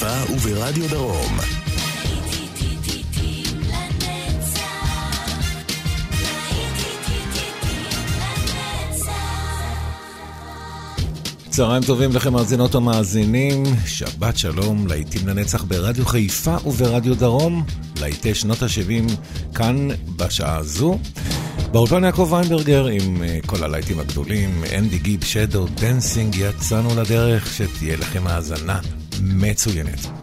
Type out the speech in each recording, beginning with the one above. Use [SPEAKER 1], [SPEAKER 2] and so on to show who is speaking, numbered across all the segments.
[SPEAKER 1] ברדיו חיפה וברדיו דרום. צהריים טובים לכם מאזינות ומאזינים, שבת שלום, להיטים לנצח ברדיו חיפה וברדיו דרום, להיטי שנות ה-70 כאן בשעה הזו. באולפן יעקב ויינברגר עם uh, כל הלהיטים הגדולים, אנדי גיב, Shadow Dancing, יצאנו לדרך, שתהיה לכם האזנה מצוינת.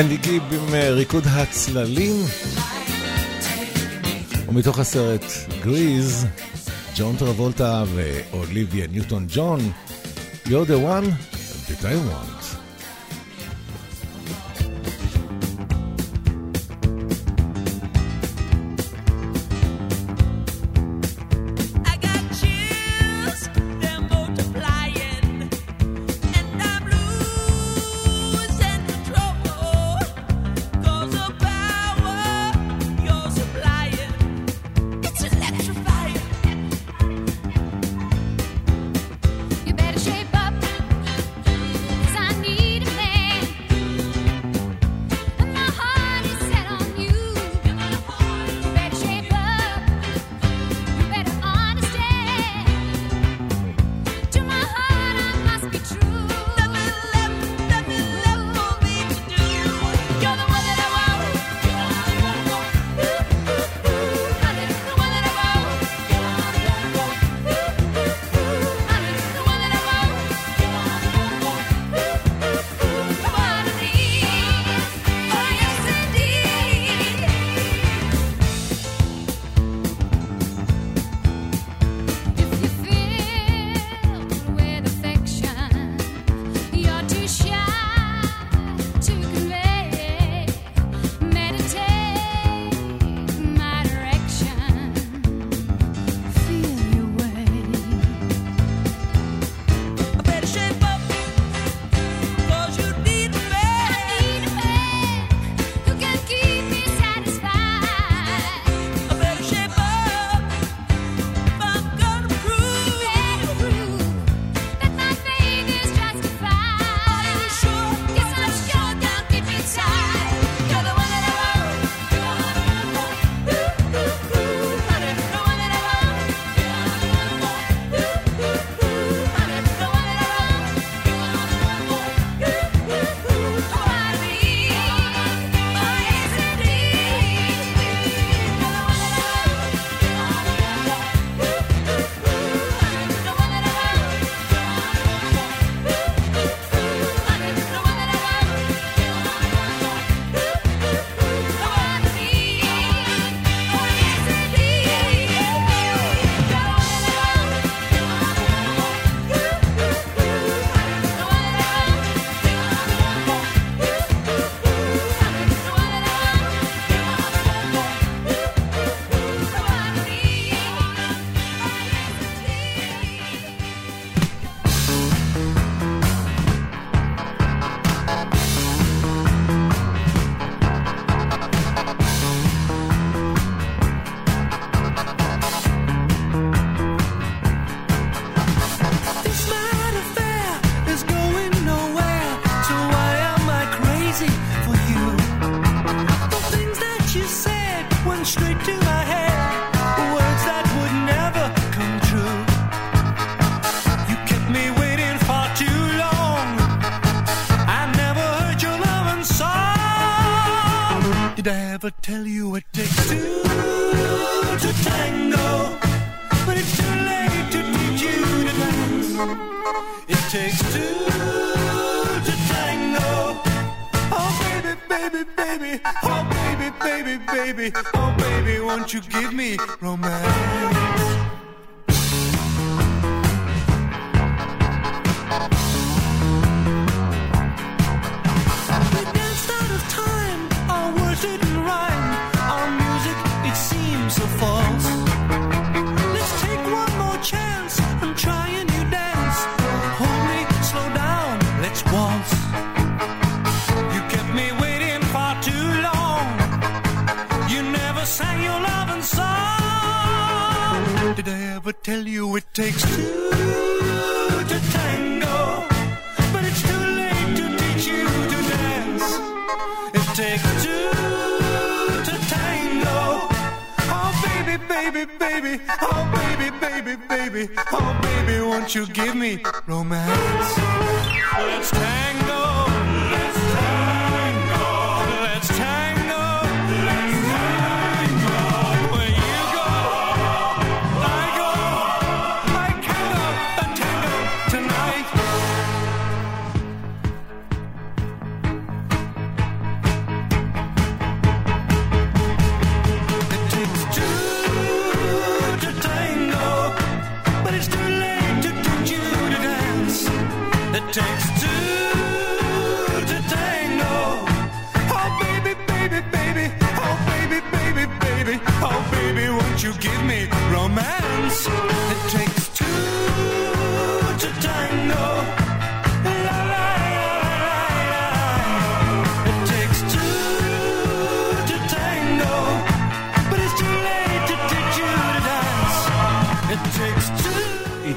[SPEAKER 1] אנדי גיב עם אה, ריקוד הצללים. ומתוך הסרט גריז, ג'ון טרבולטה ואוליביה ניוטון ג'ון, You're the one that
[SPEAKER 2] you give me. baby. Oh, baby, won't you give me romance? Let's tango.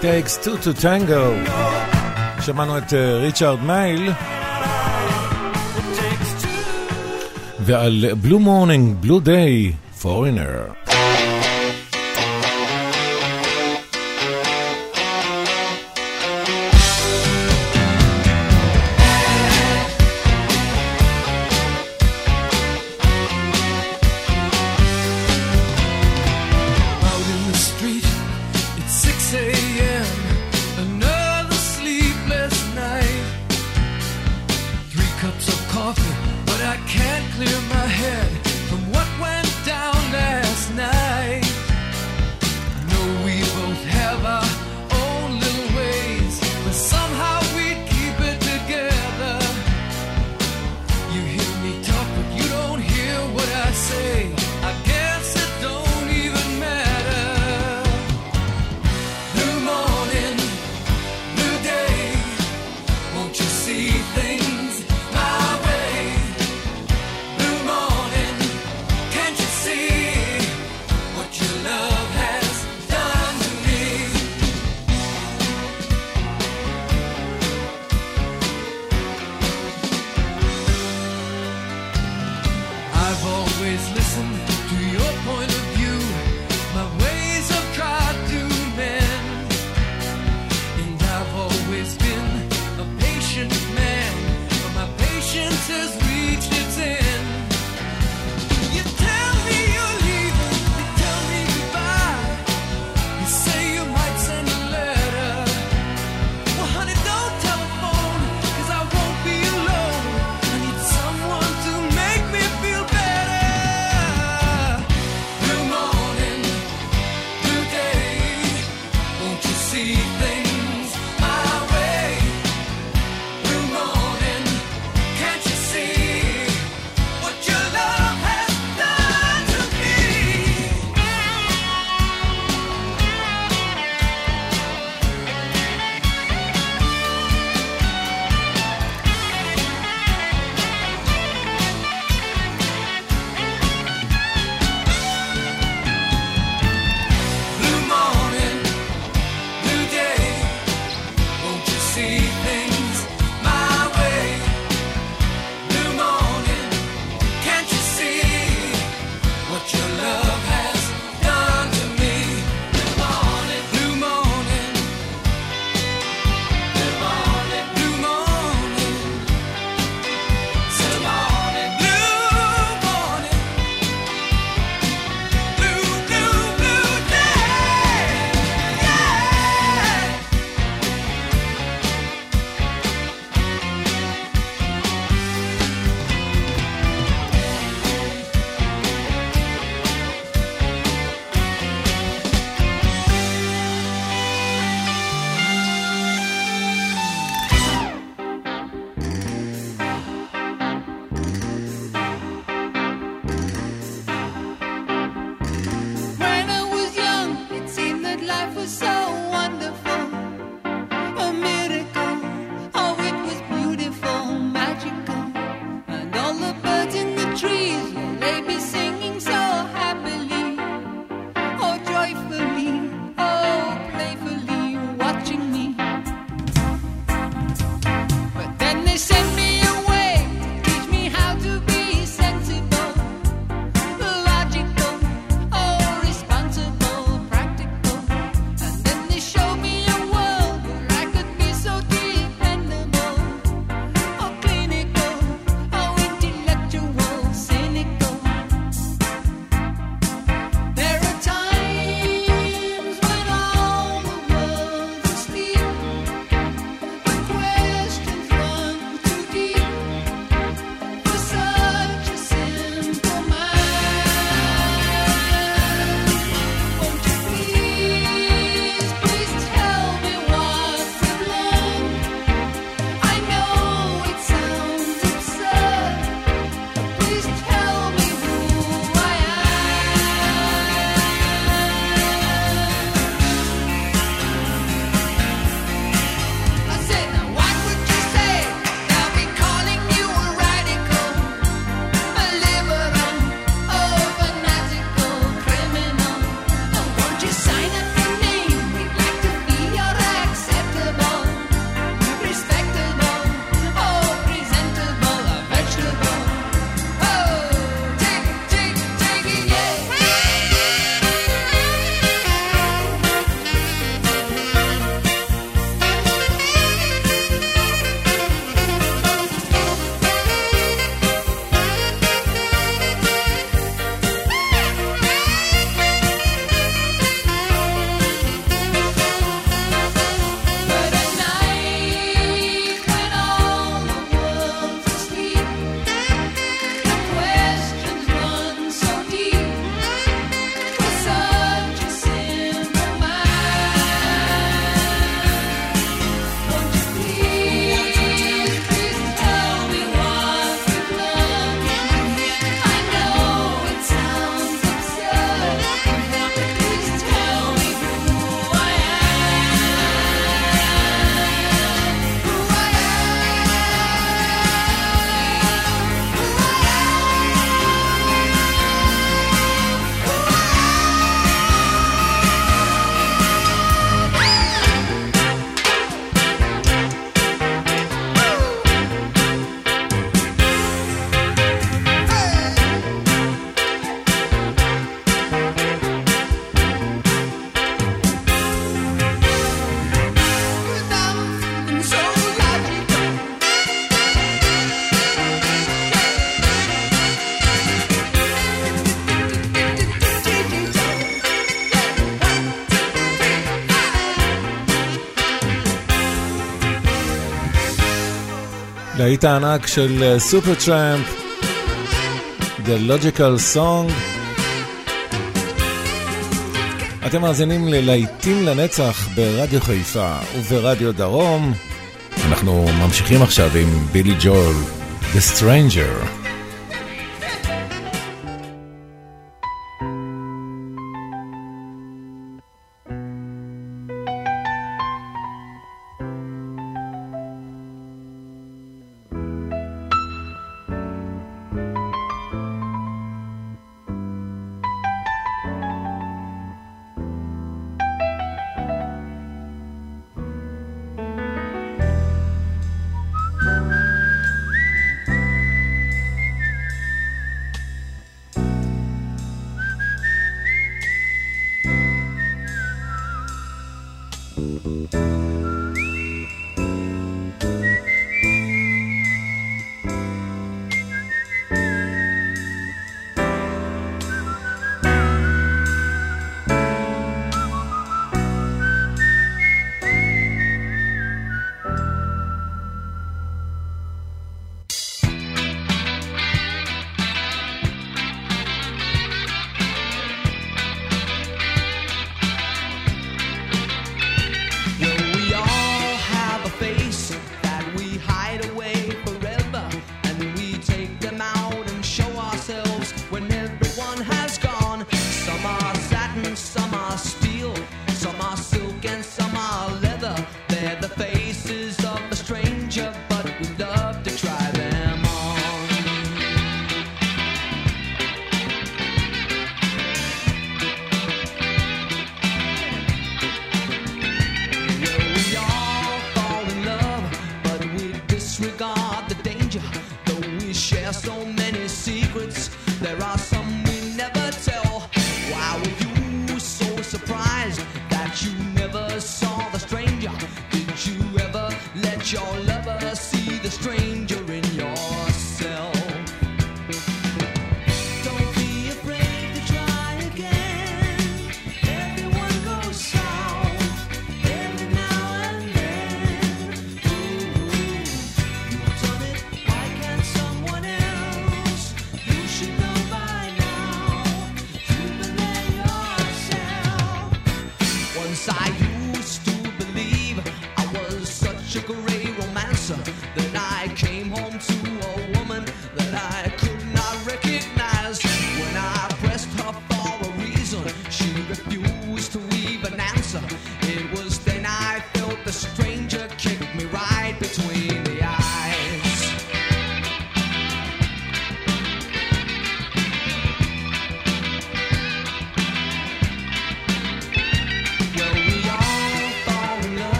[SPEAKER 2] It Takes Two to Tango.
[SPEAKER 3] שמענו את ריצ'רד מייל. ועל Blue Morning, Blue Day, פורינר.
[SPEAKER 4] להיט הענק של סופר טראמפ, The Logical Song. אתם מאזינים ללהיטים לנצח ברדיו חיפה וברדיו דרום. אנחנו ממשיכים עכשיו עם בילי ג'ול, The Stranger.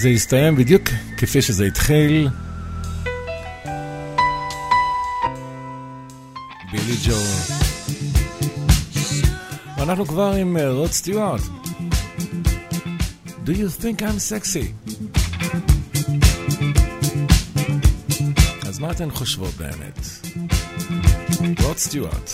[SPEAKER 5] זה יסתיים בדיוק כפי שזה התחיל. בילי ג'ו. ואנחנו כבר עם אה, רוד סטיוארט. Do you think I'm sexy? אז מה אתן חושבות באמת? רוד סטיוארט.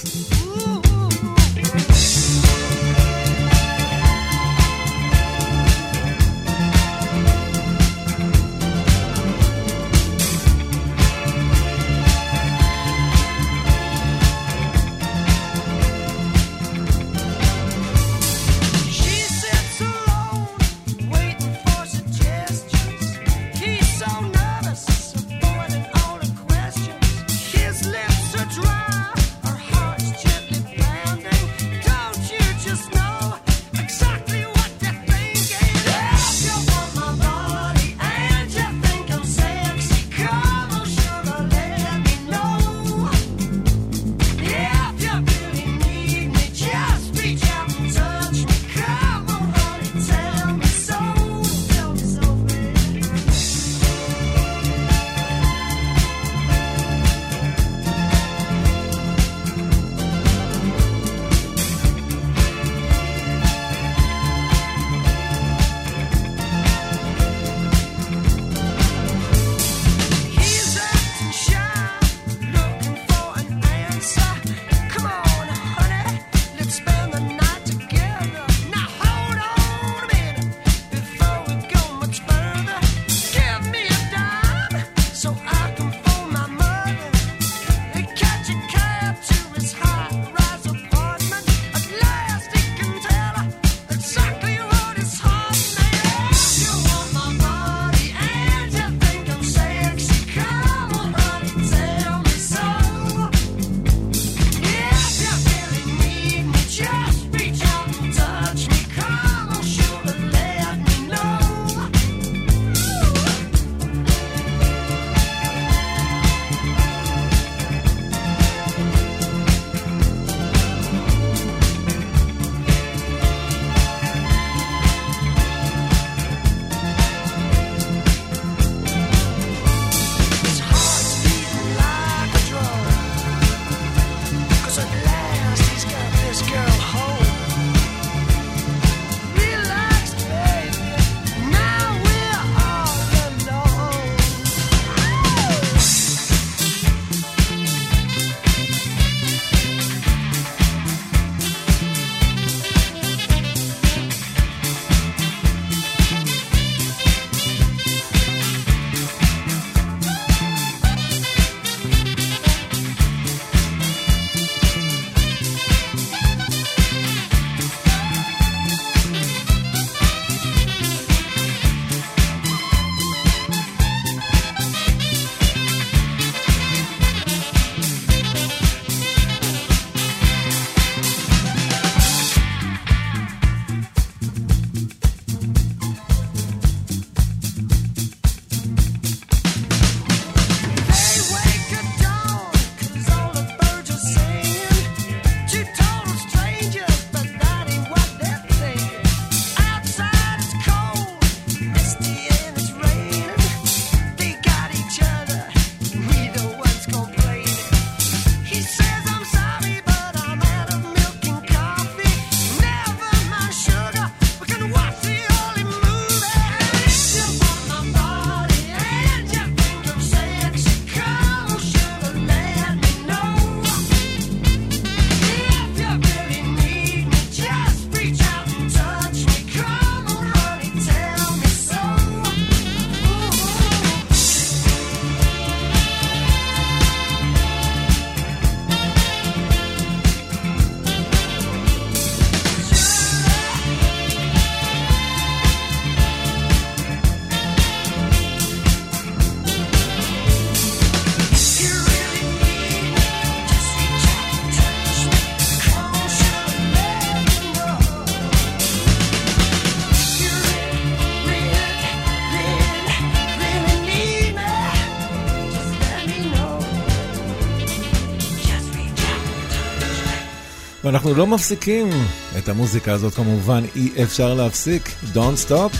[SPEAKER 5] ואנחנו לא מפסיקים את המוזיקה הזאת כמובן, אי אפשר להפסיק. Don't stop.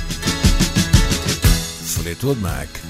[SPEAKER 3] פליטווד מק.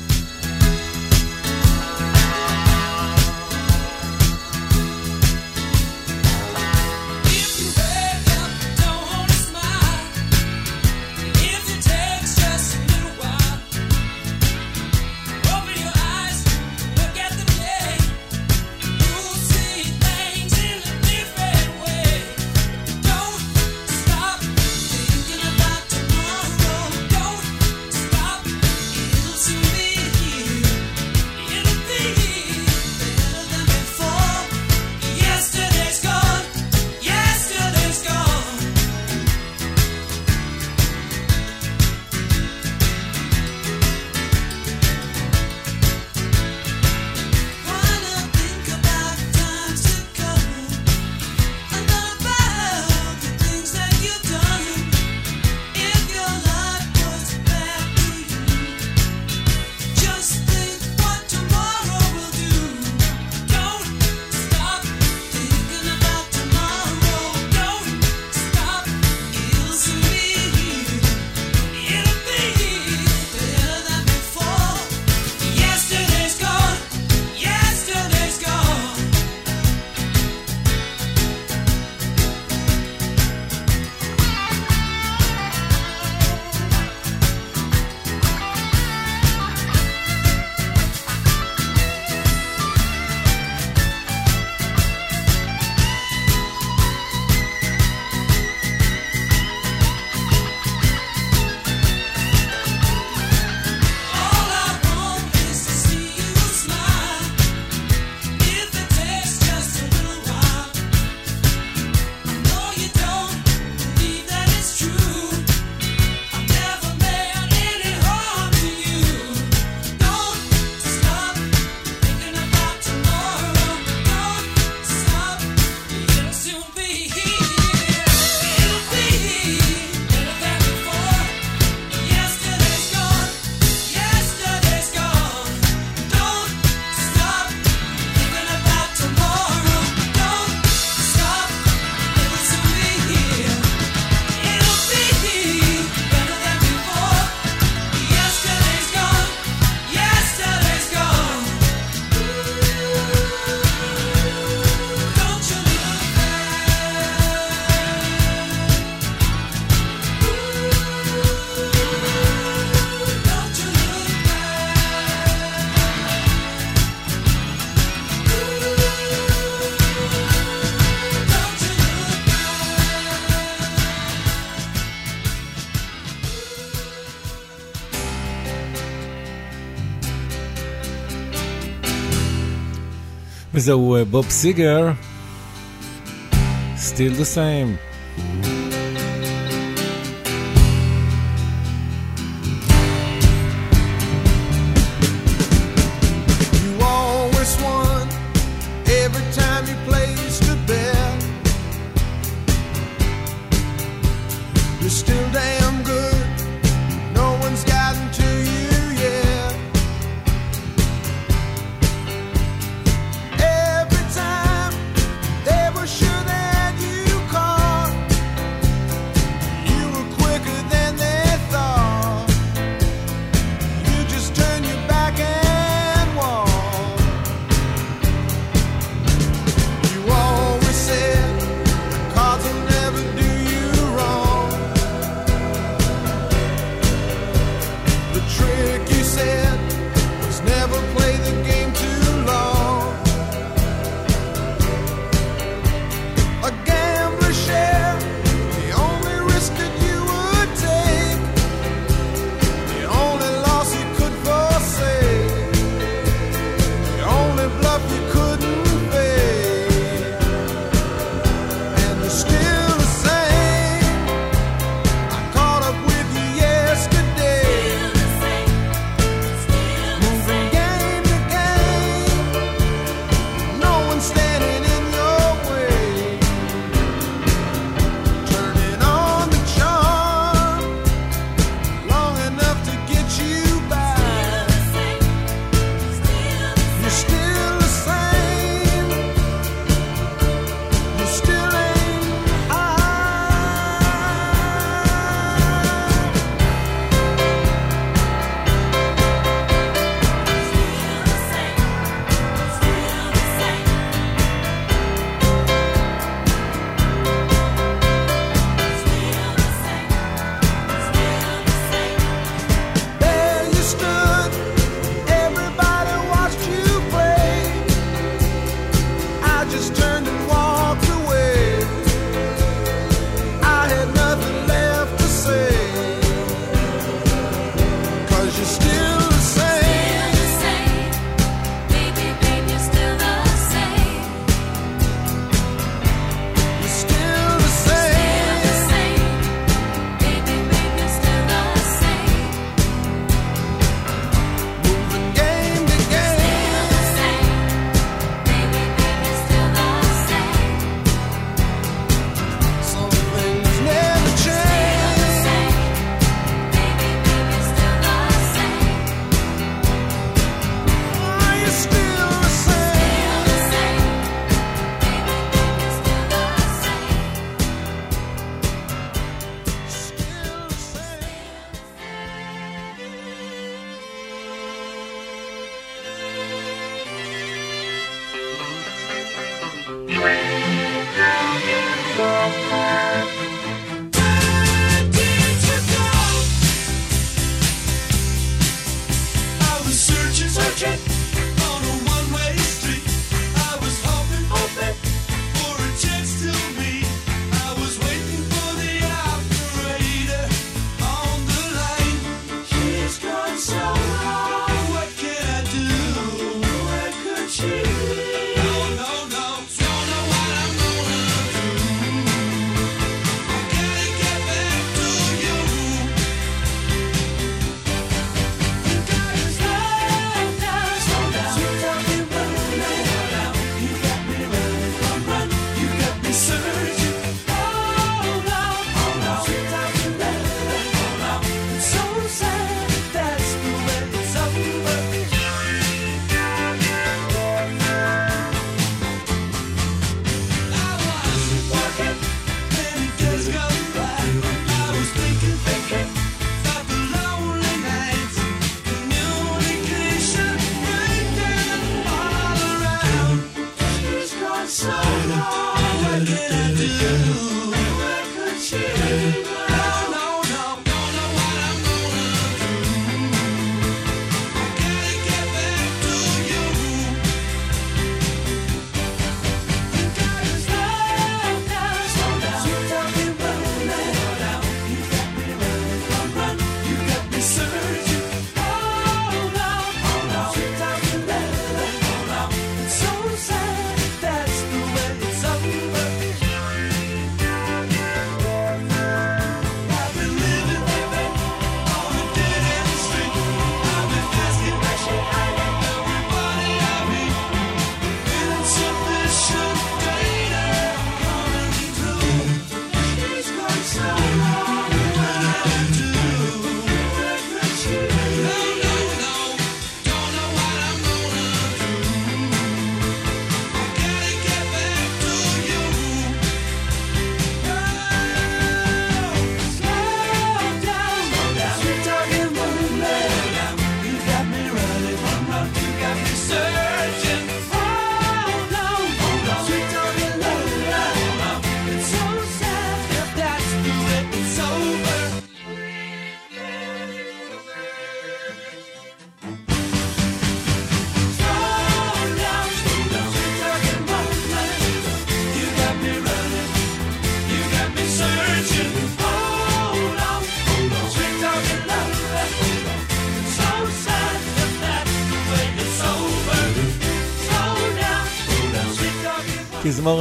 [SPEAKER 3] וזהו בוב סיגר, Still the same.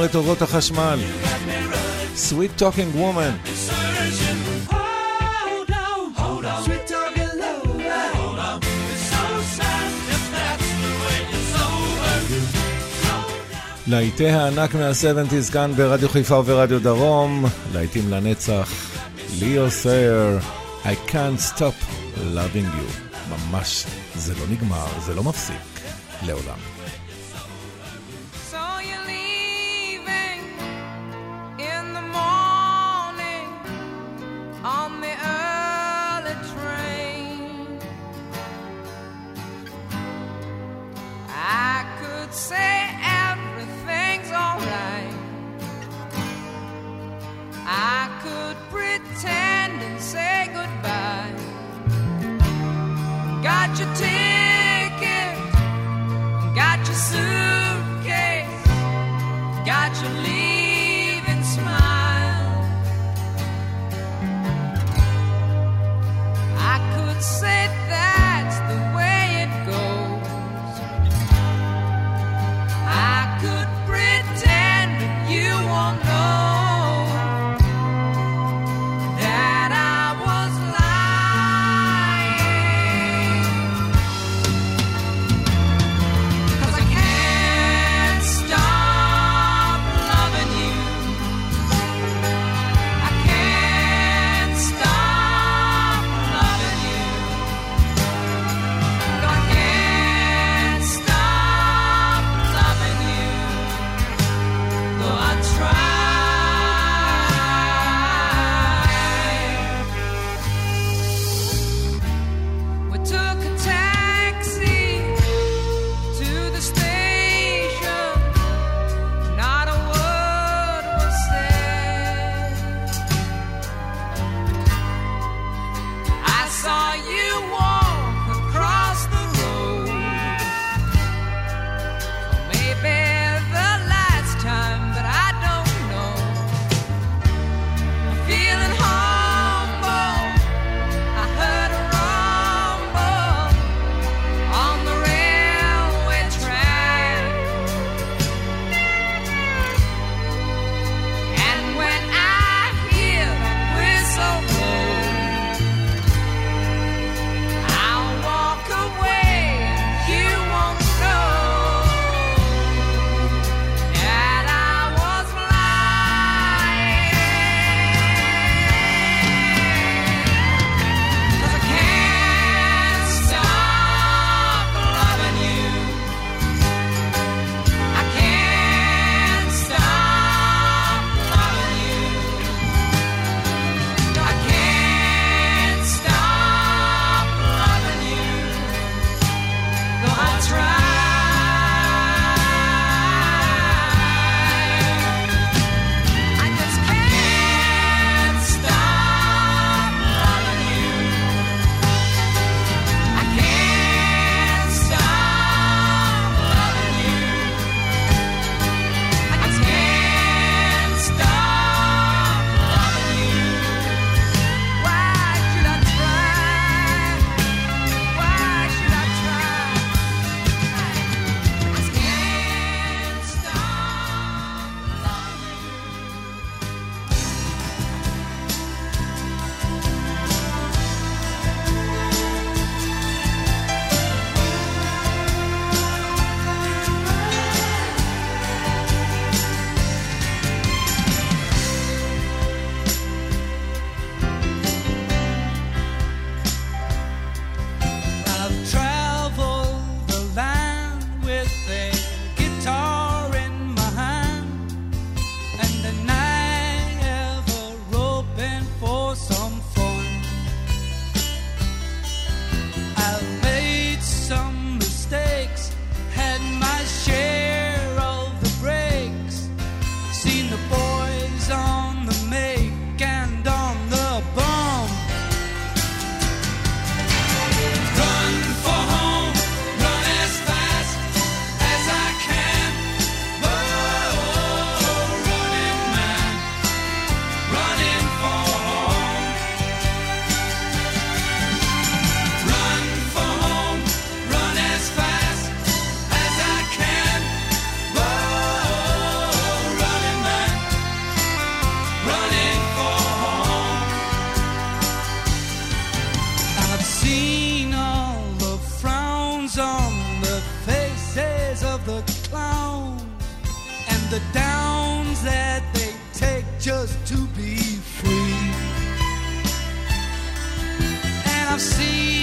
[SPEAKER 6] תזמורת אורות החשמל. Sweet Talking Woman. להיטי הענק מה-70's כאן ברדיו חיפה וברדיו דרום, להיטים לנצח, ליאו סייר, I can't stop loving you. ממש, זה לא נגמר, זה לא מפסיק, לעולם.
[SPEAKER 7] just to be free. And I've seen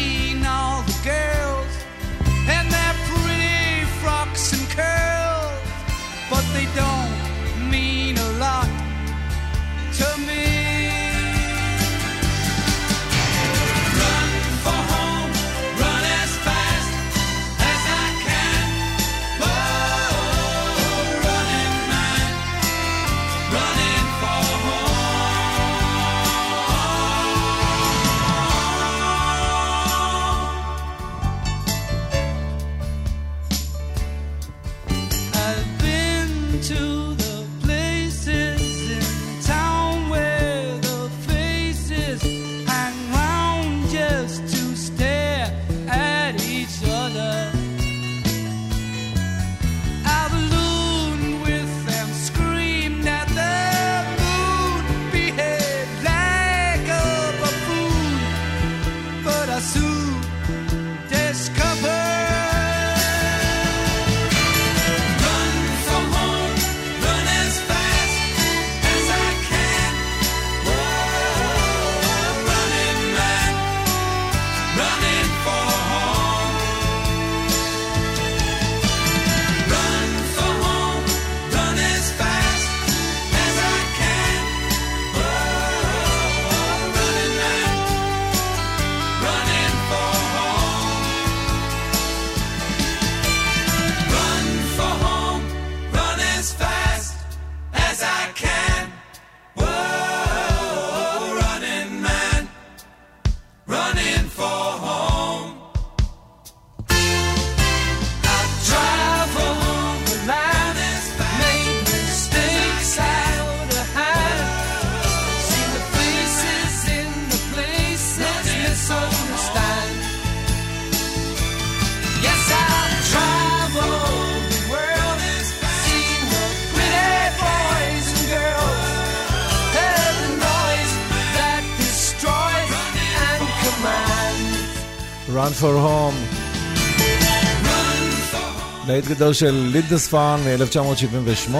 [SPEAKER 8] להיט גדול של לינדספאן מ-1978.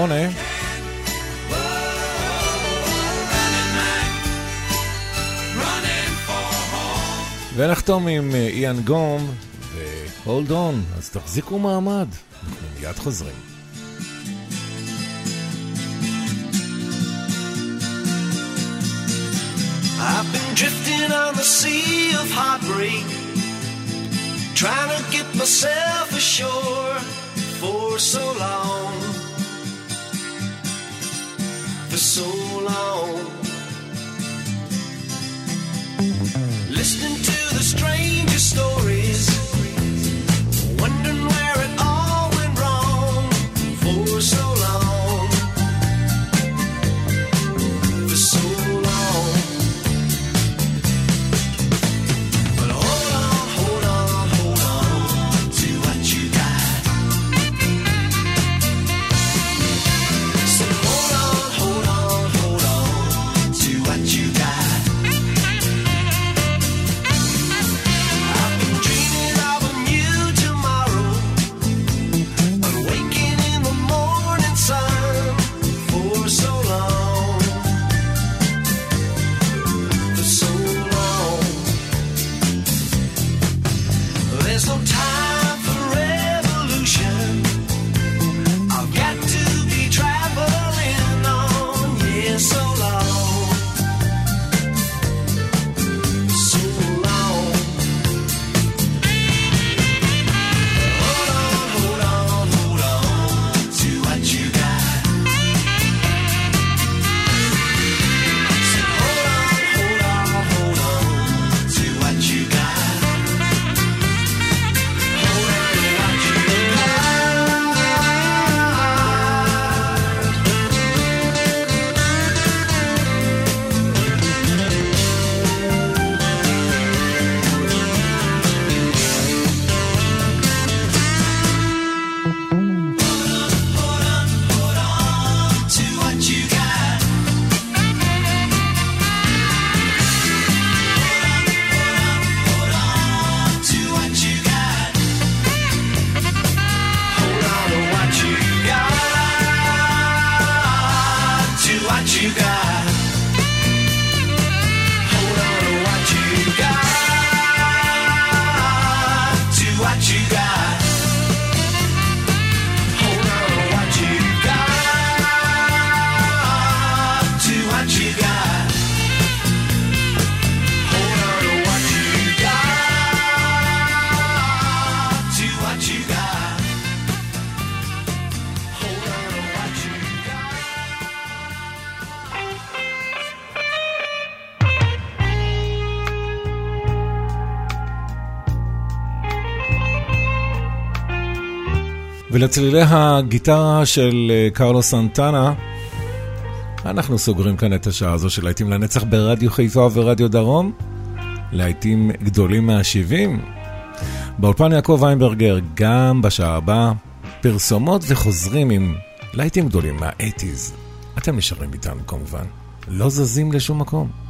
[SPEAKER 8] ונחתום עם איאן גום ו-Hold on, אז תחזיקו מעמד, אנחנו מיד חוזרים.
[SPEAKER 5] I've been drifting on the sea of heartbreak, trying to get myself ashore. for so long, for so long. Listening to the strangest stories, wondering where.
[SPEAKER 8] ולצלילי הגיטרה של אה, קרלו סנטנה, אנחנו סוגרים כאן את השעה הזו של להיטים לנצח ברדיו חיפה וברדיו דרום, להיטים גדולים מה-70. באולפן יעקב ויינברגר, גם בשעה הבאה, פרסומות וחוזרים עם להיטים גדולים מה-80's. אתם נשארים איתנו כמובן, לא זזים לשום מקום.